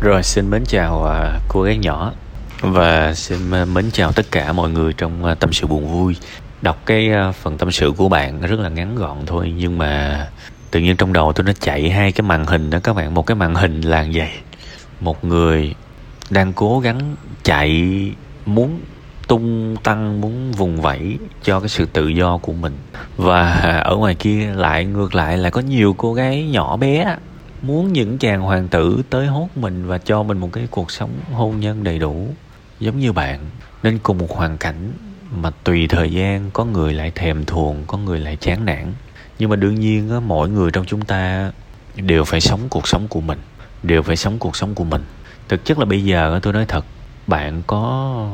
Rồi xin mến chào à, cô gái nhỏ và xin à, mến chào tất cả mọi người trong à, tâm sự buồn vui. Đọc cái à, phần tâm sự của bạn rất là ngắn gọn thôi nhưng mà tự nhiên trong đầu tôi nó chạy hai cái màn hình đó các bạn, một cái màn hình là vậy. Một người đang cố gắng chạy muốn tung tăng muốn vùng vẫy cho cái sự tự do của mình và ở ngoài kia lại ngược lại là có nhiều cô gái nhỏ bé muốn những chàng hoàng tử tới hốt mình và cho mình một cái cuộc sống hôn nhân đầy đủ giống như bạn nên cùng một hoàn cảnh mà tùy thời gian có người lại thèm thuồng có người lại chán nản. Nhưng mà đương nhiên á, mỗi người trong chúng ta đều phải sống cuộc sống của mình đều phải sống cuộc sống của mình. Thực chất là bây giờ tôi nói thật bạn có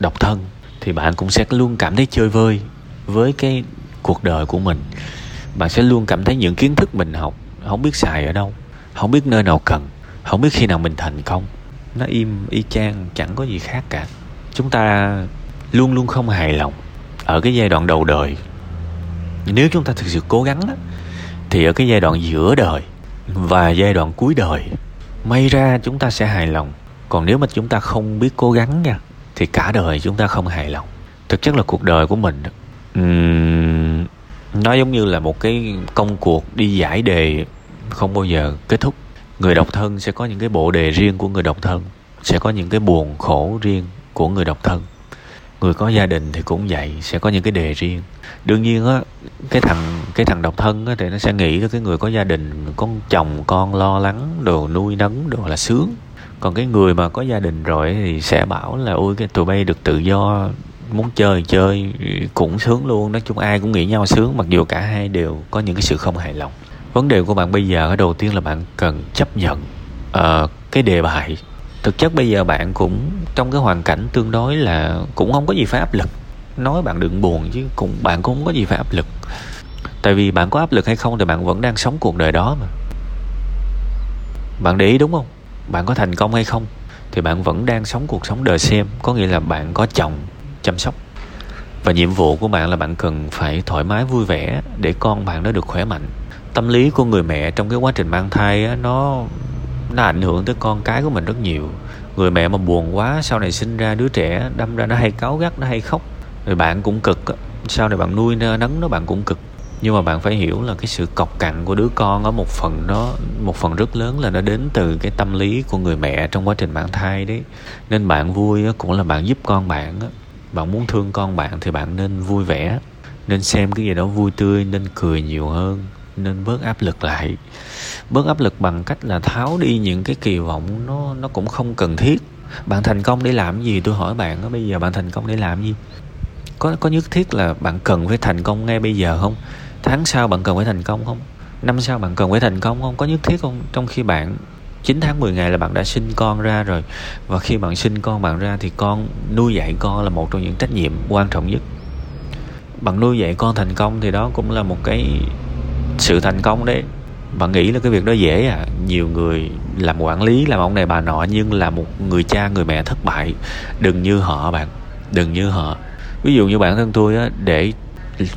độc thân thì bạn cũng sẽ luôn cảm thấy chơi vơi với cái cuộc đời của mình. Bạn sẽ luôn cảm thấy những kiến thức mình học không biết xài ở đâu không biết nơi nào cần không biết khi nào mình thành công. Nó im y chang chẳng có gì khác cả. Chúng ta luôn luôn không hài lòng ở cái giai đoạn đầu đời. Nếu chúng ta thực sự cố gắng đó, thì ở cái giai đoạn giữa đời và giai đoạn cuối đời may ra chúng ta sẽ hài lòng. Còn nếu mà chúng ta không biết cố gắng nha thì cả đời chúng ta không hài lòng. Thực chất là cuộc đời của mình um, nó giống như là một cái công cuộc đi giải đề không bao giờ kết thúc. Người độc thân sẽ có những cái bộ đề riêng của người độc thân, sẽ có những cái buồn khổ riêng của người độc thân. Người có gia đình thì cũng vậy, sẽ có những cái đề riêng. Đương nhiên á, cái thằng cái thằng độc thân á thì nó sẽ nghĩ cái người có gia đình có chồng, con lo lắng, đồ nuôi nấng, đồ là sướng. Còn cái người mà có gia đình rồi thì sẽ bảo là, ôi, cái tụi bay được tự do, muốn chơi chơi, cũng sướng luôn. Nói chung ai cũng nghĩ nhau sướng, mặc dù cả hai đều có những cái sự không hài lòng vấn đề của bạn bây giờ đầu tiên là bạn cần chấp nhận uh, cái đề bài. Thực chất bây giờ bạn cũng trong cái hoàn cảnh tương đối là cũng không có gì phải áp lực. Nói bạn đừng buồn chứ cũng bạn cũng không có gì phải áp lực. Tại vì bạn có áp lực hay không thì bạn vẫn đang sống cuộc đời đó mà. Bạn để ý đúng không? Bạn có thành công hay không thì bạn vẫn đang sống cuộc sống đời xem. Có nghĩa là bạn có chồng chăm sóc. Và nhiệm vụ của bạn là bạn cần phải thoải mái vui vẻ để con bạn nó được khỏe mạnh tâm lý của người mẹ trong cái quá trình mang thai á, nó nó ảnh hưởng tới con cái của mình rất nhiều. Người mẹ mà buồn quá sau này sinh ra đứa trẻ đâm ra nó hay cáu gắt nó hay khóc. Rồi bạn cũng cực á sau này bạn nuôi nó nấng nó bạn cũng cực. Nhưng mà bạn phải hiểu là cái sự cọc cằn của đứa con ở một phần đó một phần rất lớn là nó đến từ cái tâm lý của người mẹ trong quá trình mang thai đấy. Nên bạn vui cũng là bạn giúp con bạn bạn muốn thương con bạn thì bạn nên vui vẻ nên xem cái gì đó vui tươi nên cười nhiều hơn nên bớt áp lực lại. Bớt áp lực bằng cách là tháo đi những cái kỳ vọng nó nó cũng không cần thiết. Bạn thành công để làm gì? Tôi hỏi bạn đó, bây giờ bạn thành công để làm gì? Có có nhất thiết là bạn cần phải thành công ngay bây giờ không? Tháng sau bạn cần phải thành công không? Năm sau bạn cần phải thành công không? Có nhất thiết không? Trong khi bạn 9 tháng 10 ngày là bạn đã sinh con ra rồi. Và khi bạn sinh con bạn ra thì con nuôi dạy con là một trong những trách nhiệm quan trọng nhất. Bạn nuôi dạy con thành công thì đó cũng là một cái sự thành công đấy. Bạn nghĩ là cái việc đó dễ à. Nhiều người làm quản lý, làm ông này bà nọ, nhưng là một người cha, người mẹ thất bại. Đừng như họ bạn, đừng như họ. Ví dụ như bản thân tôi á, để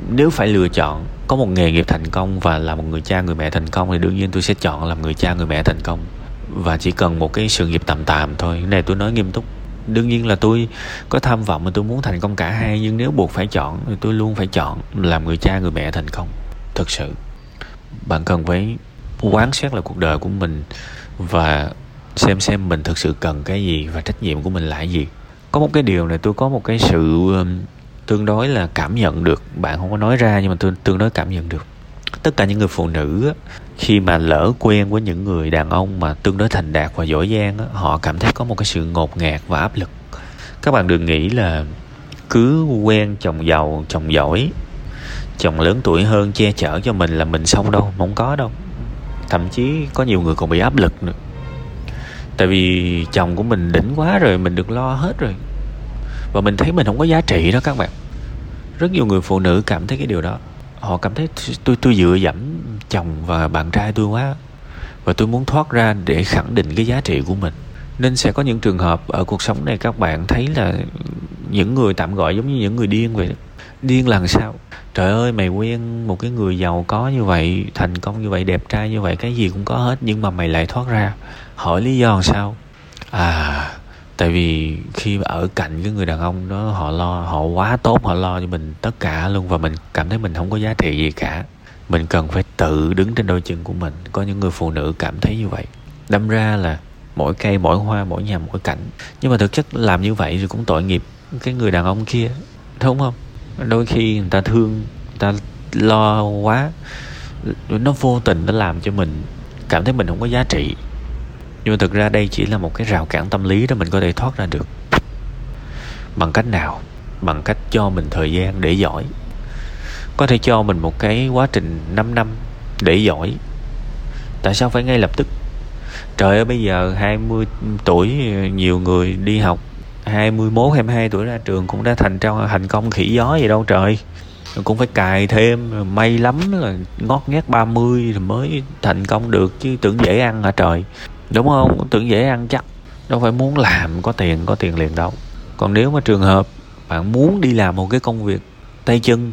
nếu phải lựa chọn có một nghề nghiệp thành công và là một người cha, người mẹ thành công thì đương nhiên tôi sẽ chọn làm người cha, người mẹ thành công. Và chỉ cần một cái sự nghiệp tạm tạm thôi. Cái này tôi nói nghiêm túc. Đương nhiên là tôi có tham vọng mà tôi muốn thành công cả hai, nhưng nếu buộc phải chọn thì tôi luôn phải chọn làm người cha, người mẹ thành công. Thực sự bạn cần phải quán xét lại cuộc đời của mình và xem xem mình thực sự cần cái gì và trách nhiệm của mình là gì. Có một cái điều này, tôi có một cái sự um, tương đối là cảm nhận được. Bạn không có nói ra nhưng mà tôi tương đối cảm nhận được. Tất cả những người phụ nữ khi mà lỡ quen với những người đàn ông mà tương đối thành đạt và giỏi giang họ cảm thấy có một cái sự ngột ngạt và áp lực. Các bạn đừng nghĩ là cứ quen chồng giàu, chồng giỏi chồng lớn tuổi hơn che chở cho mình là mình xong đâu không có đâu. Thậm chí có nhiều người còn bị áp lực nữa. Tại vì chồng của mình đỉnh quá rồi, mình được lo hết rồi. Và mình thấy mình không có giá trị đó các bạn. Rất nhiều người phụ nữ cảm thấy cái điều đó. Họ cảm thấy tôi tôi dựa dẫm chồng và bạn trai tôi quá. Và tôi muốn thoát ra để khẳng định cái giá trị của mình nên sẽ có những trường hợp ở cuộc sống này các bạn thấy là những người tạm gọi giống như những người điên vậy đó. điên là sao? Trời ơi, mày quen một cái người giàu có như vậy, thành công như vậy, đẹp trai như vậy, cái gì cũng có hết, nhưng mà mày lại thoát ra. Hỏi lý do làm sao? À tại vì khi ở cạnh cái người đàn ông đó, họ lo, họ quá tốt, họ lo cho mình tất cả luôn, và mình cảm thấy mình không có giá trị gì cả. Mình cần phải tự đứng trên đôi chân của mình. Có những người phụ nữ cảm thấy như vậy. Đâm ra là mỗi cây, mỗi hoa, mỗi nhà, mỗi cảnh. Nhưng mà thực chất làm như vậy thì cũng tội nghiệp cái người đàn ông kia, đúng không? Đôi khi người ta thương, người ta lo quá, nó vô tình nó làm cho mình cảm thấy mình không có giá trị. Nhưng mà thực ra đây chỉ là một cái rào cản tâm lý đó mình có thể thoát ra được. Bằng cách nào? Bằng cách cho mình thời gian để giỏi. Có thể cho mình một cái quá trình 5 năm để giỏi. Tại sao phải ngay lập tức trời ơi bây giờ 20 tuổi nhiều người đi học. 21, 22 tuổi ra trường cũng đã thành trong thành công khỉ gió gì đâu trời. Cũng phải cài thêm may lắm là ngót nghét 30 rồi mới thành công được chứ tưởng dễ ăn hả trời? Đúng không? Tưởng dễ ăn chắc. Đâu phải muốn làm có tiền có tiền liền đâu. Còn nếu mà trường hợp bạn muốn đi làm một cái công việc tay chân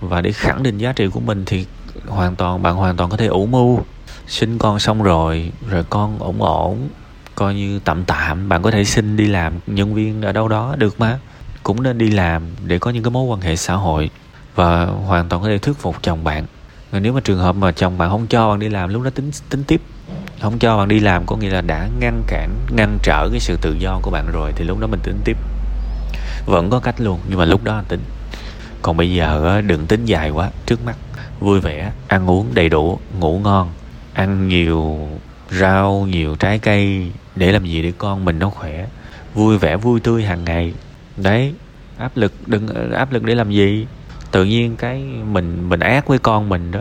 và để khẳng định giá trị của mình thì hoàn toàn bạn hoàn toàn có thể ủ mưu sinh con xong rồi rồi con ổn ổn, coi như tạm tạm. Bạn có thể xin đi làm nhân viên ở đâu đó được mà. Cũng nên đi làm để có những cái mối quan hệ xã hội và hoàn toàn có thể thuyết phục chồng bạn. Rồi nếu mà trường hợp mà chồng bạn không cho bạn đi làm, lúc đó tính tính tiếp. Không cho bạn đi làm có nghĩa là đã ngăn cản, ngăn trở cái sự tự do của bạn rồi thì lúc đó mình tính tiếp. Vẫn có cách luôn, nhưng mà lúc đó tính. Còn bây giờ đừng tính dài quá, trước mắt. Vui vẻ, ăn uống đầy đủ, ngủ ngon ăn nhiều rau, nhiều trái cây để làm gì để con mình nó khỏe, vui vẻ, vui tươi hàng ngày. Đấy, áp lực đừng, áp lực để làm gì? Tự nhiên cái mình mình ác với con mình đó,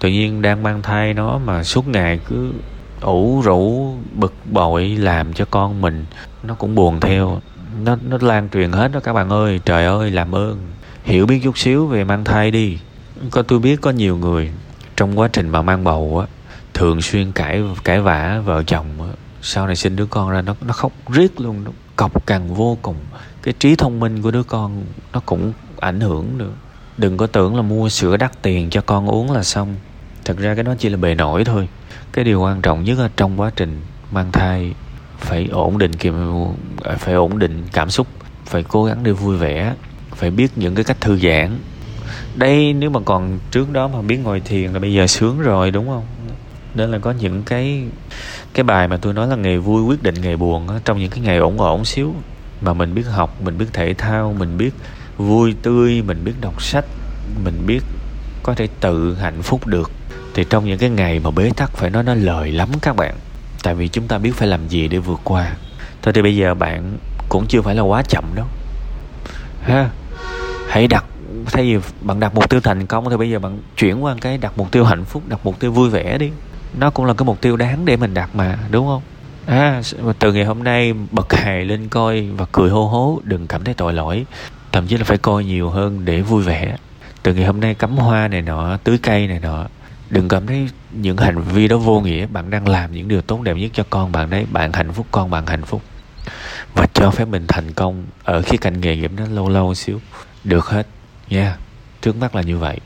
tự nhiên đang mang thai nó mà suốt ngày cứ ủ rũ, bực bội làm cho con mình, nó cũng buồn theo. Nó nó lan truyền hết đó các bạn ơi, trời ơi, làm ơn. Hiểu biết chút xíu về mang thai đi. Có, tôi biết có nhiều người trong quá trình mà mang bầu á thường xuyên cãi cãi vã vợ chồng sau này sinh đứa con ra, nó nó khóc riết luôn, nó cọc cằn vô cùng. Cái trí thông minh của đứa con, nó cũng ảnh hưởng nữa đừng có tưởng là mua sữa đắt tiền cho con uống là xong. Thật ra cái đó chỉ là bề nổi thôi. Cái điều quan trọng nhất là trong quá trình mang thai, phải ổn định kiềm à, phải ổn định cảm xúc, phải cố gắng để vui vẻ, phải biết những cái cách thư giãn. Đây, nếu mà còn trước đó mà biết ngồi thiền là bây giờ sướng rồi, đúng không? Nên là có những cái cái bài mà tôi nói là nghề vui quyết định nghề buồn đó, trong những cái ngày ổn ổn xíu mà mình biết học mình biết thể thao mình biết vui tươi mình biết đọc sách mình biết có thể tự hạnh phúc được thì trong những cái ngày mà bế tắc phải nói nó lời lắm các bạn. Tại vì chúng ta biết phải làm gì để vượt qua. Thôi thì bây giờ bạn cũng chưa phải là quá chậm đâu. Ha hãy đặt thay vì bạn đặt mục tiêu thành công thì bây giờ bạn chuyển qua cái đặt mục tiêu hạnh phúc đặt mục tiêu vui vẻ đi nó cũng là cái mục tiêu đáng để mình đặt mà, đúng không? À từ ngày hôm nay bật hài lên coi và cười hô hố, đừng cảm thấy tội lỗi. Thậm chí là phải coi nhiều hơn để vui vẻ. Từ ngày hôm nay cắm hoa này nọ, tưới cây này nọ, đừng cảm thấy những hành vi đó vô nghĩa. Bạn đang làm những điều tốt đẹp nhất cho con bạn đấy. Bạn hạnh phúc, con bạn hạnh phúc. Và cho phép mình thành công ở khía cạnh nghề nghiệp nó lâu lâu xíu. Được hết. Nha yeah. trước mắt là như vậy.